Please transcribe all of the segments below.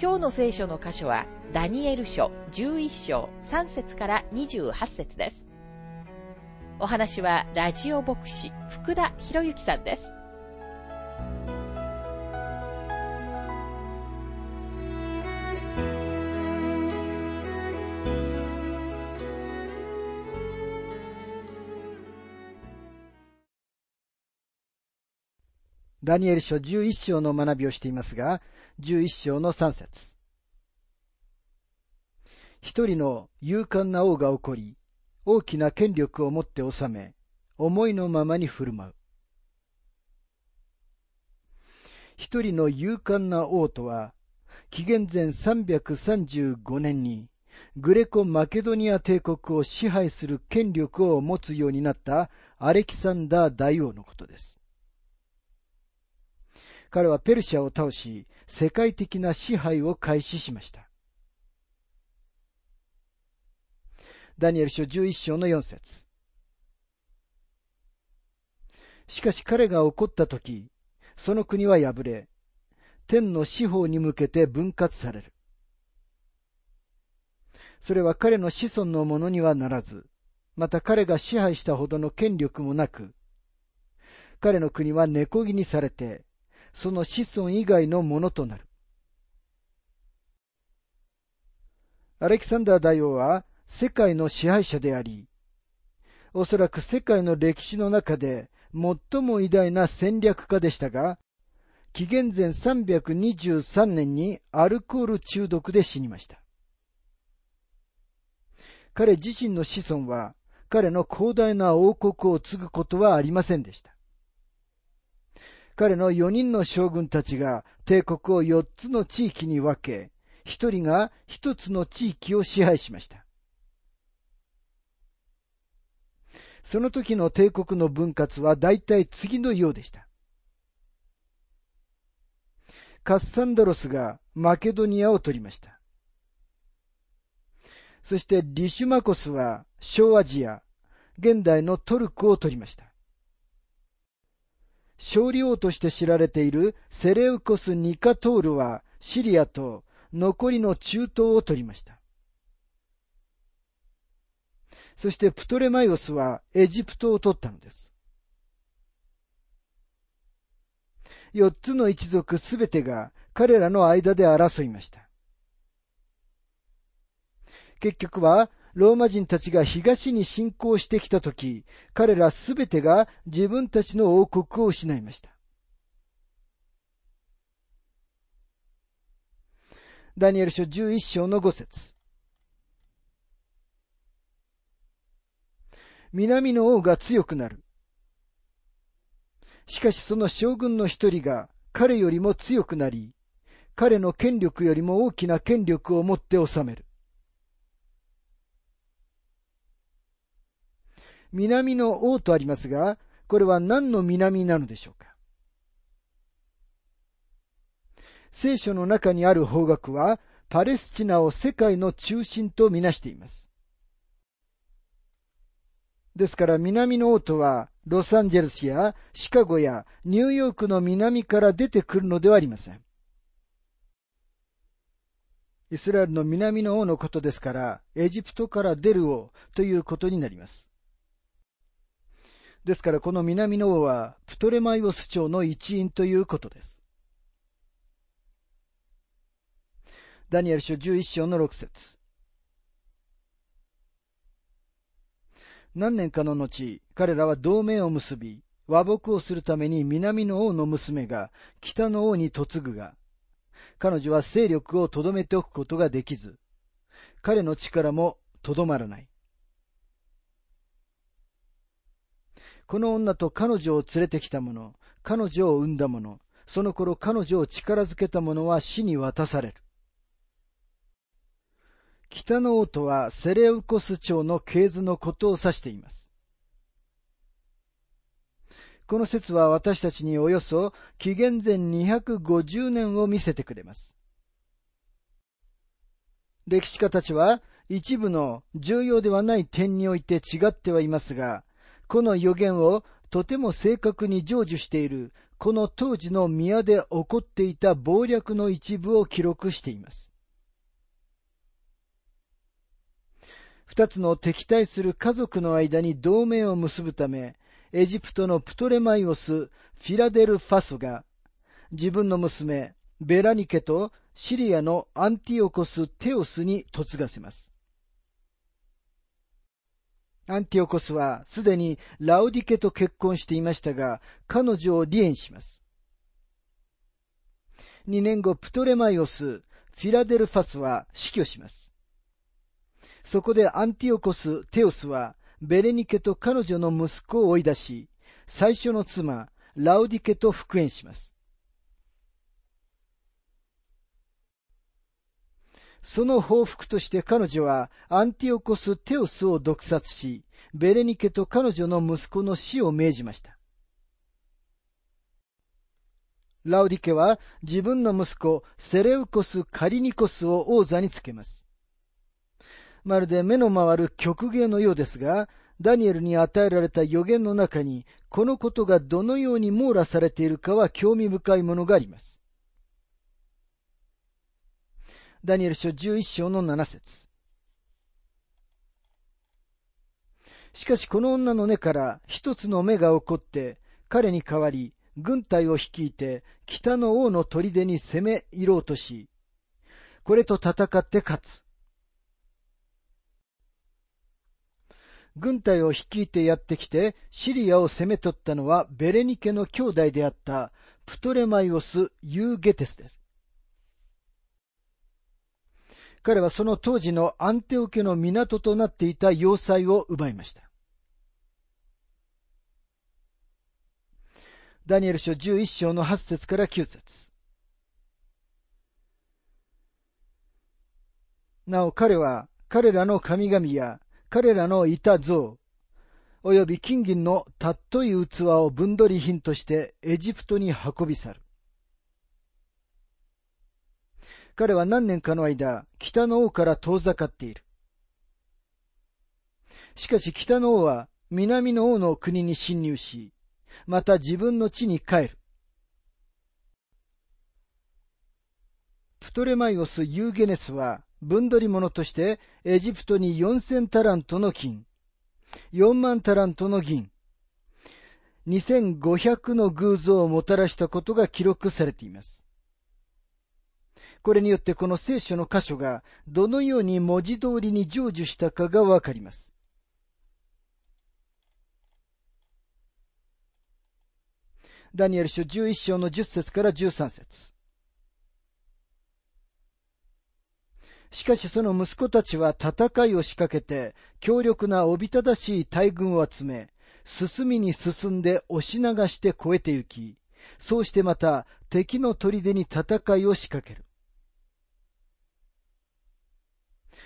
今日の聖書の箇所は、ダニエル書11章3節から28節です。お話は、ラジオ牧師、福田博之さんです。ダニエル書11章の学びをしていますが、11章の3節一人の勇敢な王が起こり、大きな権力を持って治め、思いのままに振る舞う。一人の勇敢な王とは、紀元前335年に、グレコ・マケドニア帝国を支配する権力を持つようになったアレキサンダー大王のことです。彼はペルシャを倒し、世界的な支配を開始しました。ダニエル書11章の4節しかし彼が怒った時、その国は破れ、天の司法に向けて分割される。それは彼の子孫のものにはならず、また彼が支配したほどの権力もなく、彼の国は根こぎにされて、その子孫以外のものとなる。アレキサンダー大王は世界の支配者であり、おそらく世界の歴史の中で最も偉大な戦略家でしたが、紀元前323年にアルコール中毒で死にました。彼自身の子孫は彼の広大な王国を継ぐことはありませんでした。彼の4人の将軍たちが帝国を4つの地域に分け、1人が1つの地域を支配しました。その時の帝国の分割は大体次のようでした。カッサンドロスがマケドニアを取りました。そしてリシュマコスは小アジア、現代のトルコを取りました。勝利王として知られているセレウコス・ニカトールはシリアと残りの中東を取りました。そしてプトレマイオスはエジプトを取ったのです。四つの一族すべてが彼らの間で争いました。結局はローマ人たちが東に侵攻してきたとき、彼らすべてが自分たちの王国を失いました。ダニエル書11章の5節南の王が強くなる。しかしその将軍の一人が彼よりも強くなり、彼の権力よりも大きな権力を持って治める。南の王とありますが、これは何の南なのでしょうか？聖書の中にある方角は、パレスチナを世界の中心とみなしています。ですから南の王とは、ロサンゼルスやシカゴやニューヨークの南から出てくるのではありません。イスラエルの南の王のことですから、エジプトから出る王ということになります。ですからこの南の王はプトレマイオス朝の一員ということです。ダニエル書11章の6節何年かの後、彼らは同盟を結び、和睦をするために南の王の娘が北の王に嫁ぐが、彼女は勢力をとどめておくことができず、彼の力もとどまらない。この女と彼女を連れてきた者、彼女を産んだ者、その頃彼女を力づけた者は死に渡される。北の王とはセレウコス朝の系図のことを指しています。この説は私たちにおよそ紀元前250年を見せてくれます。歴史家たちは一部の重要ではない点において違ってはいますが、この予言をとても正確に成就しているこの当時の宮で起こっていた謀略の一部を記録しています。二つの敵対する家族の間に同盟を結ぶため、エジプトのプトレマイオス・フィラデルファスが、自分の娘、ベラニケとシリアのアンティオコス・テオスに嫁がせます。アンティオコスはすでにラウディケと結婚していましたが、彼女を離縁します。2年後、プトレマイオス、フィラデルファスは死去します。そこでアンティオコス・テオスは、ベレニケと彼女の息子を追い出し、最初の妻、ラウディケと復縁します。その報復として彼女はアンティオコス・テオスを毒殺し、ベレニケと彼女の息子の死を命じました。ラウディケは自分の息子セレウコス・カリニコスを王座につけます。まるで目の回る曲芸のようですが、ダニエルに与えられた予言の中に、このことがどのように網羅されているかは興味深いものがあります。ダニエル書11章の7節しかしこの女の根から一つの目が起こって、彼に代わり、軍隊を率いて北の王の砦に攻め入ろうとし、これと戦って勝つ。軍隊を率いてやってきてシリアを攻め取ったのはベレニケの兄弟であったプトレマイオス・ユーゲテスです。彼はその当時のアンテオ家の港となっていた要塞を奪いました。ダニエル書11章の8節から9節なお彼は彼らの神々や彼らのいた像、及び金銀のたっとい器を分取り品としてエジプトに運び去る。彼は何年かの間、北の王から遠ざかっている。しかし北の王は南の王の国に侵入し、また自分の地に帰る。プトレマイオス・ユーゲネスは分取り物としてエジプトに4000タラントの金、4万タラントの銀、2500の偶像をもたらしたことが記録されています。これによってこの聖書の箇所がどのように文字通りに成就したかがわかります。ダニエル書11章の10節から13節しかしその息子たちは戦いを仕掛けて、強力なおびただしい大軍を集め、進みに進んで押し流して越えて行き、そうしてまた敵の砦に戦いを仕掛ける。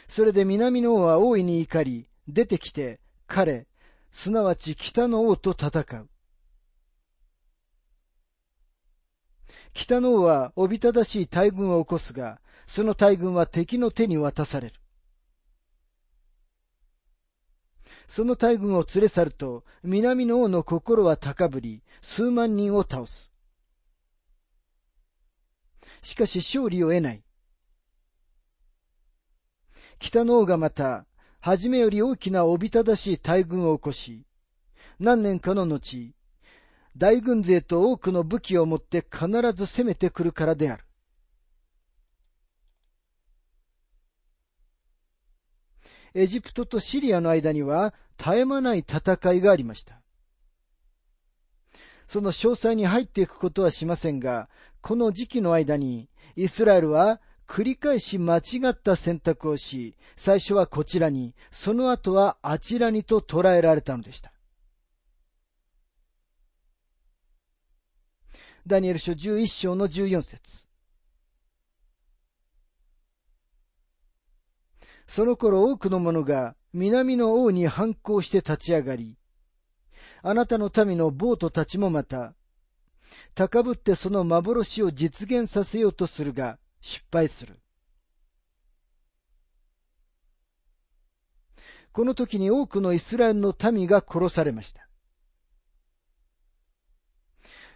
それで南の王は大いに怒り、出てきて、彼、すなわち北の王と戦う。北の王はおびただしい大軍を起こすが、その大軍は敵の手に渡される。その大軍を連れ去ると、南の王の心は高ぶり、数万人を倒す。しかし勝利を得ない。北の王がまた、初めより大きなおびただしい大軍を起こし、何年かの後、大軍勢と多くの武器を持って必ず攻めてくるからである。エジプトとシリアの間には絶え間ない戦いがありました。その詳細に入っていくことはしませんが、この時期の間にイスラエルは繰り返し間違った選択をし、最初はこちらに、その後はあちらにと捉えられたのでした。ダニエル書11章の14節その頃多くの者が南の王に反抗して立ち上がり、あなたの民のボートたちもまた、高ぶってその幻を実現させようとするが失敗する。この時に多くのイスラエルの民が殺されました。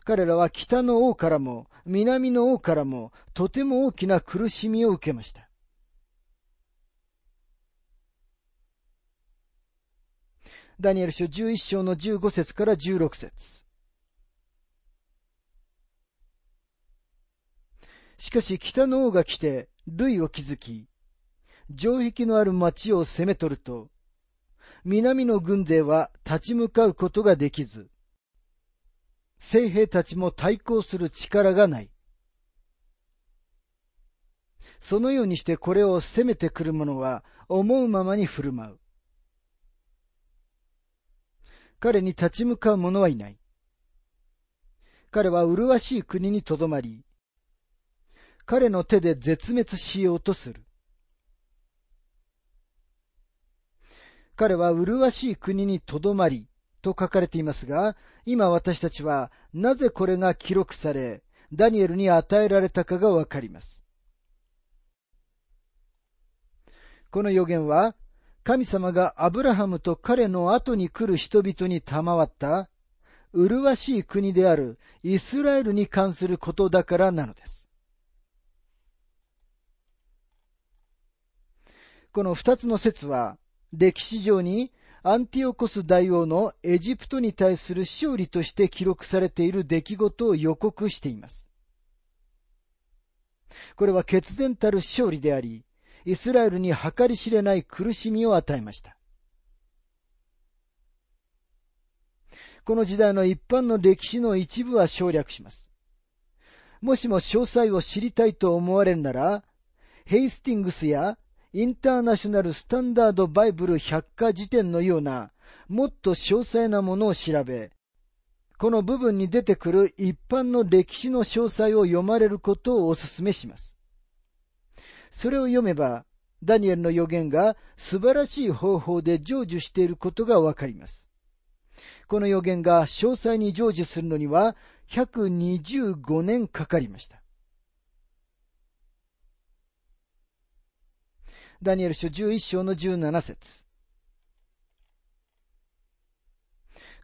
彼らは北の王からも南の王からもとても大きな苦しみを受けました。ダニエル書11章の15節から16節しかし北の王が来て、類を築き、城壁のある町を攻め取ると、南の軍勢は立ち向かうことができず、聖兵たちも対抗する力がない。そのようにしてこれを攻めてくる者は思うままに振る舞う。彼に立ち向かう者はいない。彼は麗しい国にとどまり、彼の手で絶滅しようとする。彼は麗しい国にとどまりと書かれていますが、今私たちはなぜこれが記録され、ダニエルに与えられたかがわかります。この予言は、神様がアブラハムと彼の後に来る人々に賜った、麗しい国であるイスラエルに関することだからなのです。この二つの説は、歴史上にアンティオコス大王のエジプトに対する勝利として記録されている出来事を予告しています。これは決然たる勝利であり、イスラエルに計り知れない苦しみを与えました。この時代の一般の歴史の一部は省略します。もしも詳細を知りたいと思われるなら、ヘイスティングスやインターナショナルスタンダードバイブル百科辞典のような、もっと詳細なものを調べ、この部分に出てくる一般の歴史の詳細を読まれることをお勧めします。それを読めば、ダニエルの予言が素晴らしい方法で成就していることがわかります。この予言が詳細に成就するのには125年かかりました。ダニエル書11章の17節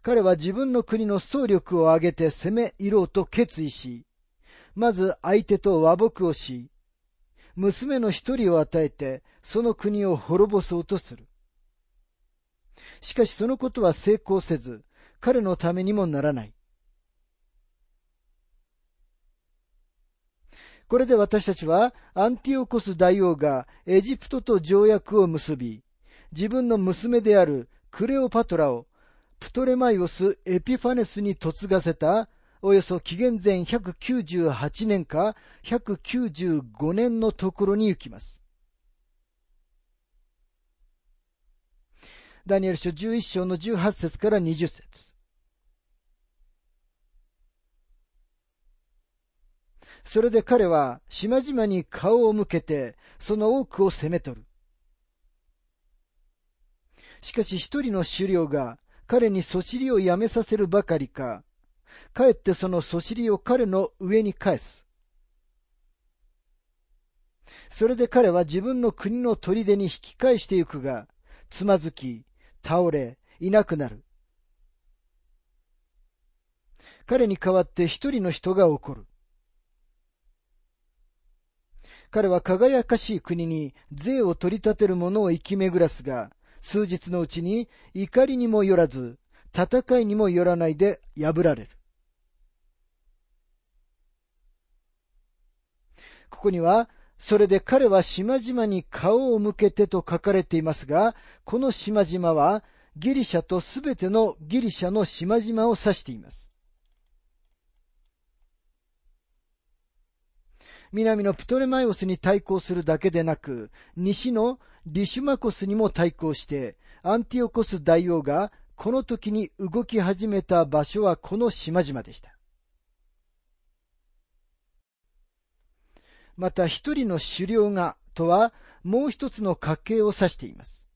彼は自分の国の総力を挙げて攻め入ろうと決意し、まず相手と和睦をし、娘の一人を与えて、その国を滅ぼそうとする。しかしそのことは成功せず、彼のためにもならない。これで私たちはアンティオコス大王がエジプトと条約を結び、自分の娘であるクレオパトラをプトレマイオス・エピファネスに嫁がせたおよそ紀元前198年か195年のところに行きます。ダニエル書11章の18節から20節それで彼は島々に顔を向けて、その多くを攻め取る。しかし一人の狩猟が彼にそしりをやめさせるばかりか、かえってそのそしりを彼の上に返す。それで彼は自分の国の砦に引き返してゆくが、つまずき、倒れ、いなくなる。彼に代わって一人の人が起こる。彼は輝かしい国に税を取り立てる者を生き巡らすが、数日のうちに怒りにもよらず、戦いにもよらないで破られる。ここには、それで彼は島々に顔を向けてと書かれていますが、この島々はギリシャとすべてのギリシャの島々を指しています。南のプトレマイオスに対抗するだけでなく、西のリシュマコスにも対抗して、アンティオコス大王がこの時に動き始めた場所はこの島々でした。また一人の狩猟がとはもう一つの家系を指しています。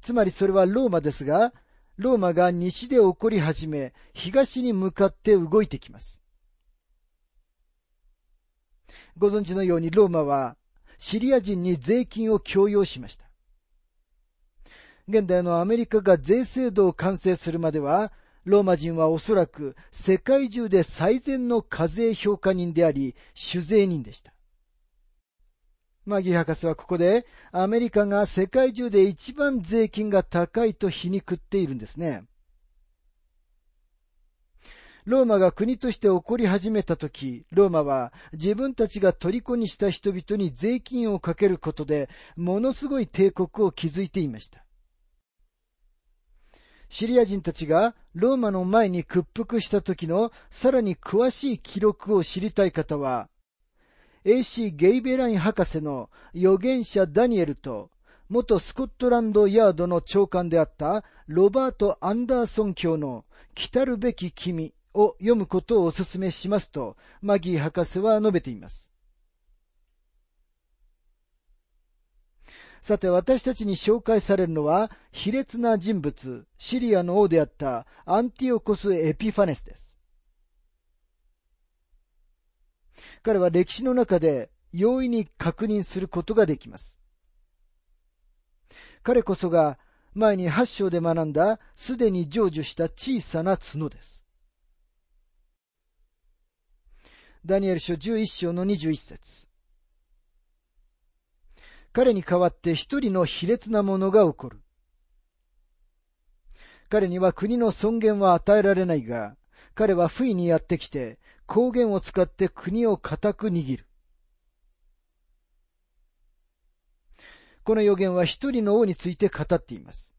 つまりそれはローマですが、ローマが西で起こり始め、東に向かって動いてきます。ご存知のようにローマはシリア人に税金を強要しました。現代のアメリカが税制度を完成するまでは、ローマ人はおそらく世界中で最善の課税評価人であり、酒税人でした。マギ博士はここでアメリカが世界中で一番税金が高いと皮肉っているんですね。ローマが国として起こり始めたとき、ローマは自分たちが虜にした人々に税金をかけることで、ものすごい帝国を築いていました。シリア人たちがローマの前に屈服した時のさらに詳しい記録を知りたい方は、A.C. ゲイベライン博士の預言者ダニエルと、元スコットランドヤードの長官であったロバート・アンダーソン教の来たるべき君を読むことをお勧めしますと、マギー博士は述べています。さて私たちに紹介されるのは、卑劣な人物、シリアの王であったアンティオコス・エピファネスです。彼は歴史の中で容易に確認することができます。彼こそが前に8章で学んだすでに成就した小さな角です。ダニエル書11章の21節彼に代わって一人の卑劣なものが起こる。彼には国の尊厳は与えられないが、彼は不意にやってきて、光源を使って国を固く握る。この予言は一人の王について語っています。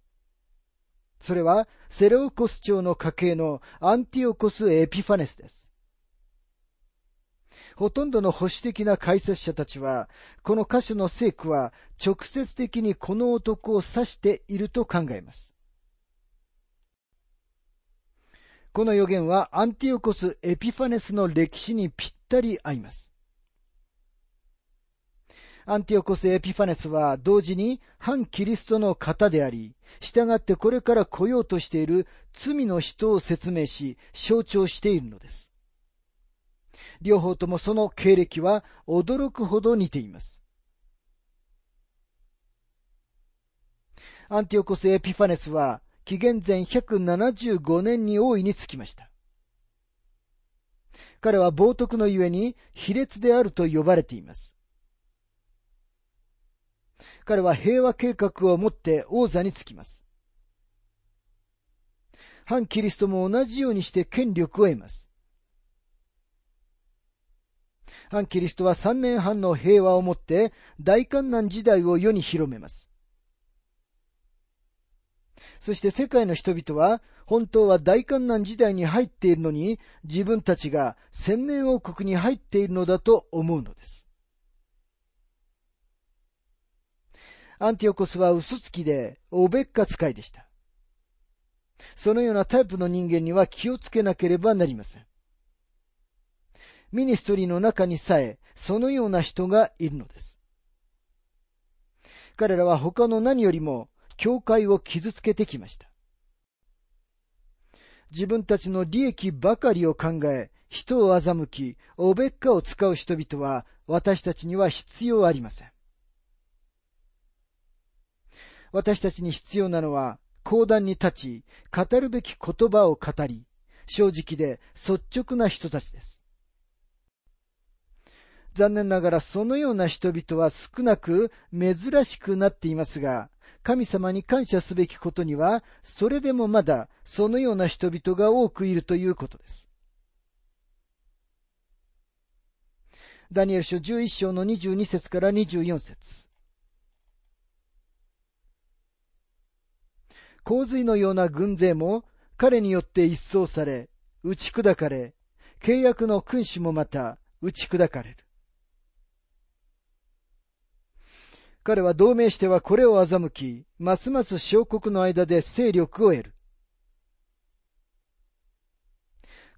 それは、セレオコス朝の家系のアンティオコス・エピファネスです。ほとんどの保守的な解説者たちは、この箇所の聖句は直接的にこの男を指していると考えます。この予言はアンティオコス・エピファネスの歴史にぴったり合います。アンティオコス・エピファネスは同時に反キリストの方であり、従ってこれから来ようとしている罪の人を説明し、象徴しているのです。両方ともその経歴は驚くほど似ています。アンティオコス・エピファネスは紀元前175年に王位につきました。彼は冒涜のゆえに卑劣であると呼ばれています。彼は平和計画を持って王座につきます。反キリストも同じようにして権力を得ます。反キリストは3年半の平和をもって大観難時代を世に広めます。そして世界の人々は、本当は大観難時代に入っているのに、自分たちが千年王国に入っているのだと思うのです。アンティオコスは嘘つきで、おべっか使いでした。そのようなタイプの人間には気をつけなければなりません。ミニストリーの中にさえ、そのような人がいるのです。彼らは他の何よりも教会を傷つけてきました。自分たちの利益ばかりを考え、人を欺き、おべっかを使う人々は私たちには必要ありません。私たちに必要なのは、講談に立ち、語るべき言葉を語り、正直で率直な人たちです。残念ながらそのような人々は少なく珍しくなっていますが、神様に感謝すべきことには、それでもまだそのような人々が多くいるということです。ダニエル書11章の22節から24節洪水のような軍勢も彼によって一掃され、打ち砕かれ、契約の君主もまた打ち砕かれる。彼は同盟してはこれを欺き、ますます小国の間で勢力を得る。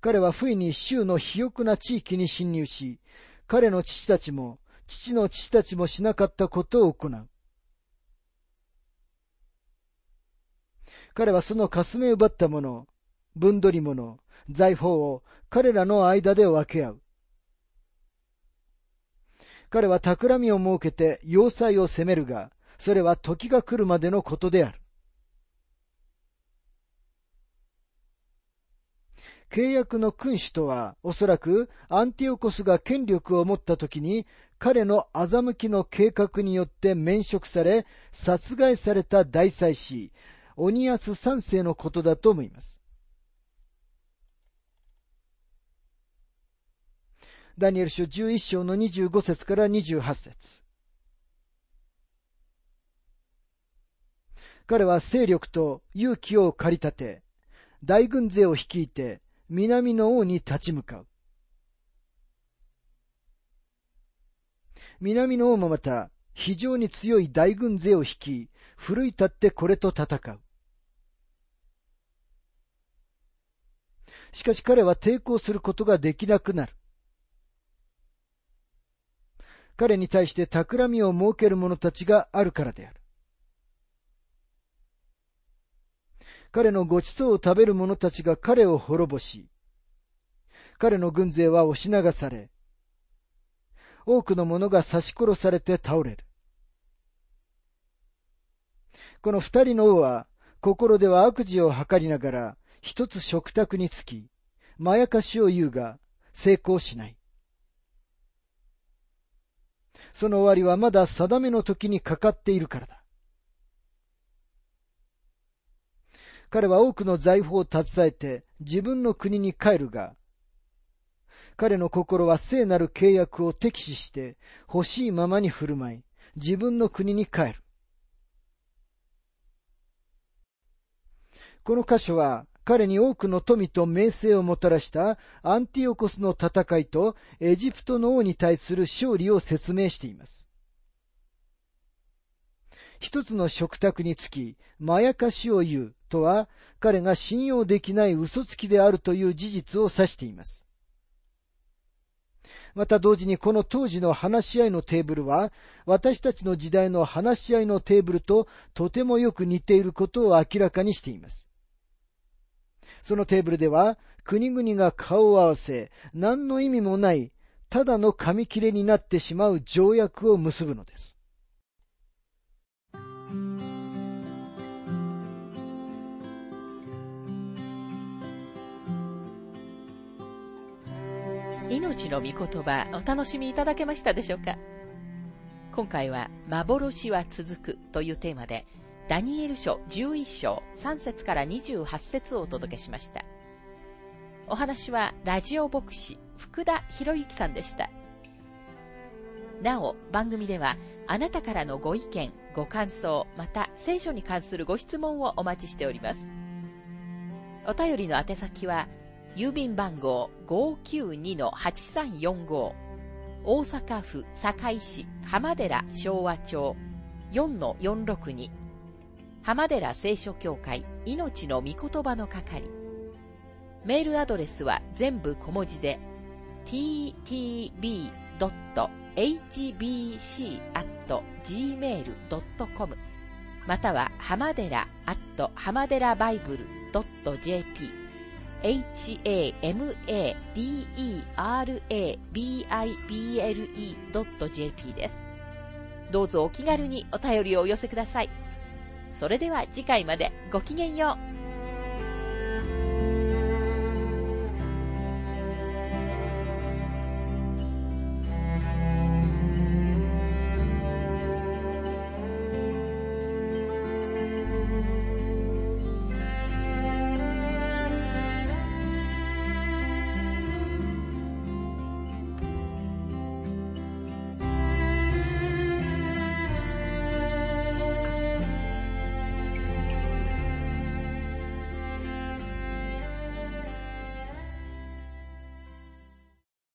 彼は不意に州の肥沃な地域に侵入し、彼の父たちも、父の父たちもしなかったことを行う。彼はその霞奪ったもの、分取り物、財宝を彼らの間で分け合う。彼は企みを設けて要塞を攻めるが、それは時が来るまでのことである。契約の君主とは、おそらくアンティオコスが権力を持った時に、彼の欺きの計画によって免職され、殺害された大祭司、オニアス三世のことだと思います。ダニエル書11章の25節から28節彼は勢力と勇気を駆り立て、大軍勢を率いて南の王に立ち向かう。南の王もまた非常に強い大軍勢を率い、奮い立ってこれと戦う。しかし彼は抵抗することができなくなる。彼に対して企みを設ける者たちがあるからである。彼のご馳走を食べる者たちが彼を滅ぼし、彼の軍勢は押し流され、多くの者が刺し殺されて倒れる。この二人の王は、心では悪事を図りながら、一つ食卓につき、まやかしを言うが、成功しない。その終わりはまだ定めの時にかかっているからだ。彼は多くの財宝を携えて自分の国に帰るが、彼の心は聖なる契約を敵視して欲しいままに振る舞い、自分の国に帰る。この箇所は彼に多くの富と名声をもたらしたアンティオコスの戦いとエジプトの王に対する勝利を説明しています。一つの食卓につき、まやかしを言うとは、彼が信用できない嘘つきであるという事実を指しています。また同時にこの当時の話し合いのテーブルは、私たちの時代の話し合いのテーブルととてもよく似ていることを明らかにしています。そのテーブルでは、国々が顔を合わせ、何の意味もない、ただの紙切れになってしまう条約を結ぶのです。命の御言葉お楽しみいただけましたでしょうか？今回は幻は続くというテーマでダニエル書11章3節から28節をお届けしました。お話はラジオ牧師福田博之さんでした。なお、番組ではあなたからのご意見、ご感想、また聖書に関するご質問をお待ちしております。お便りの宛先は、郵便番号592-8345大阪府堺市浜寺昭和町4-462浜寺聖書協会命の御言葉の係。メールアドレスは全部小文字で ttb.hbc.gmail.com または浜寺 at 浜寺バイブル .jp hamaderabible.jp です。どうぞお気軽にお便りをお寄せください。それでは次回までごきげんよう。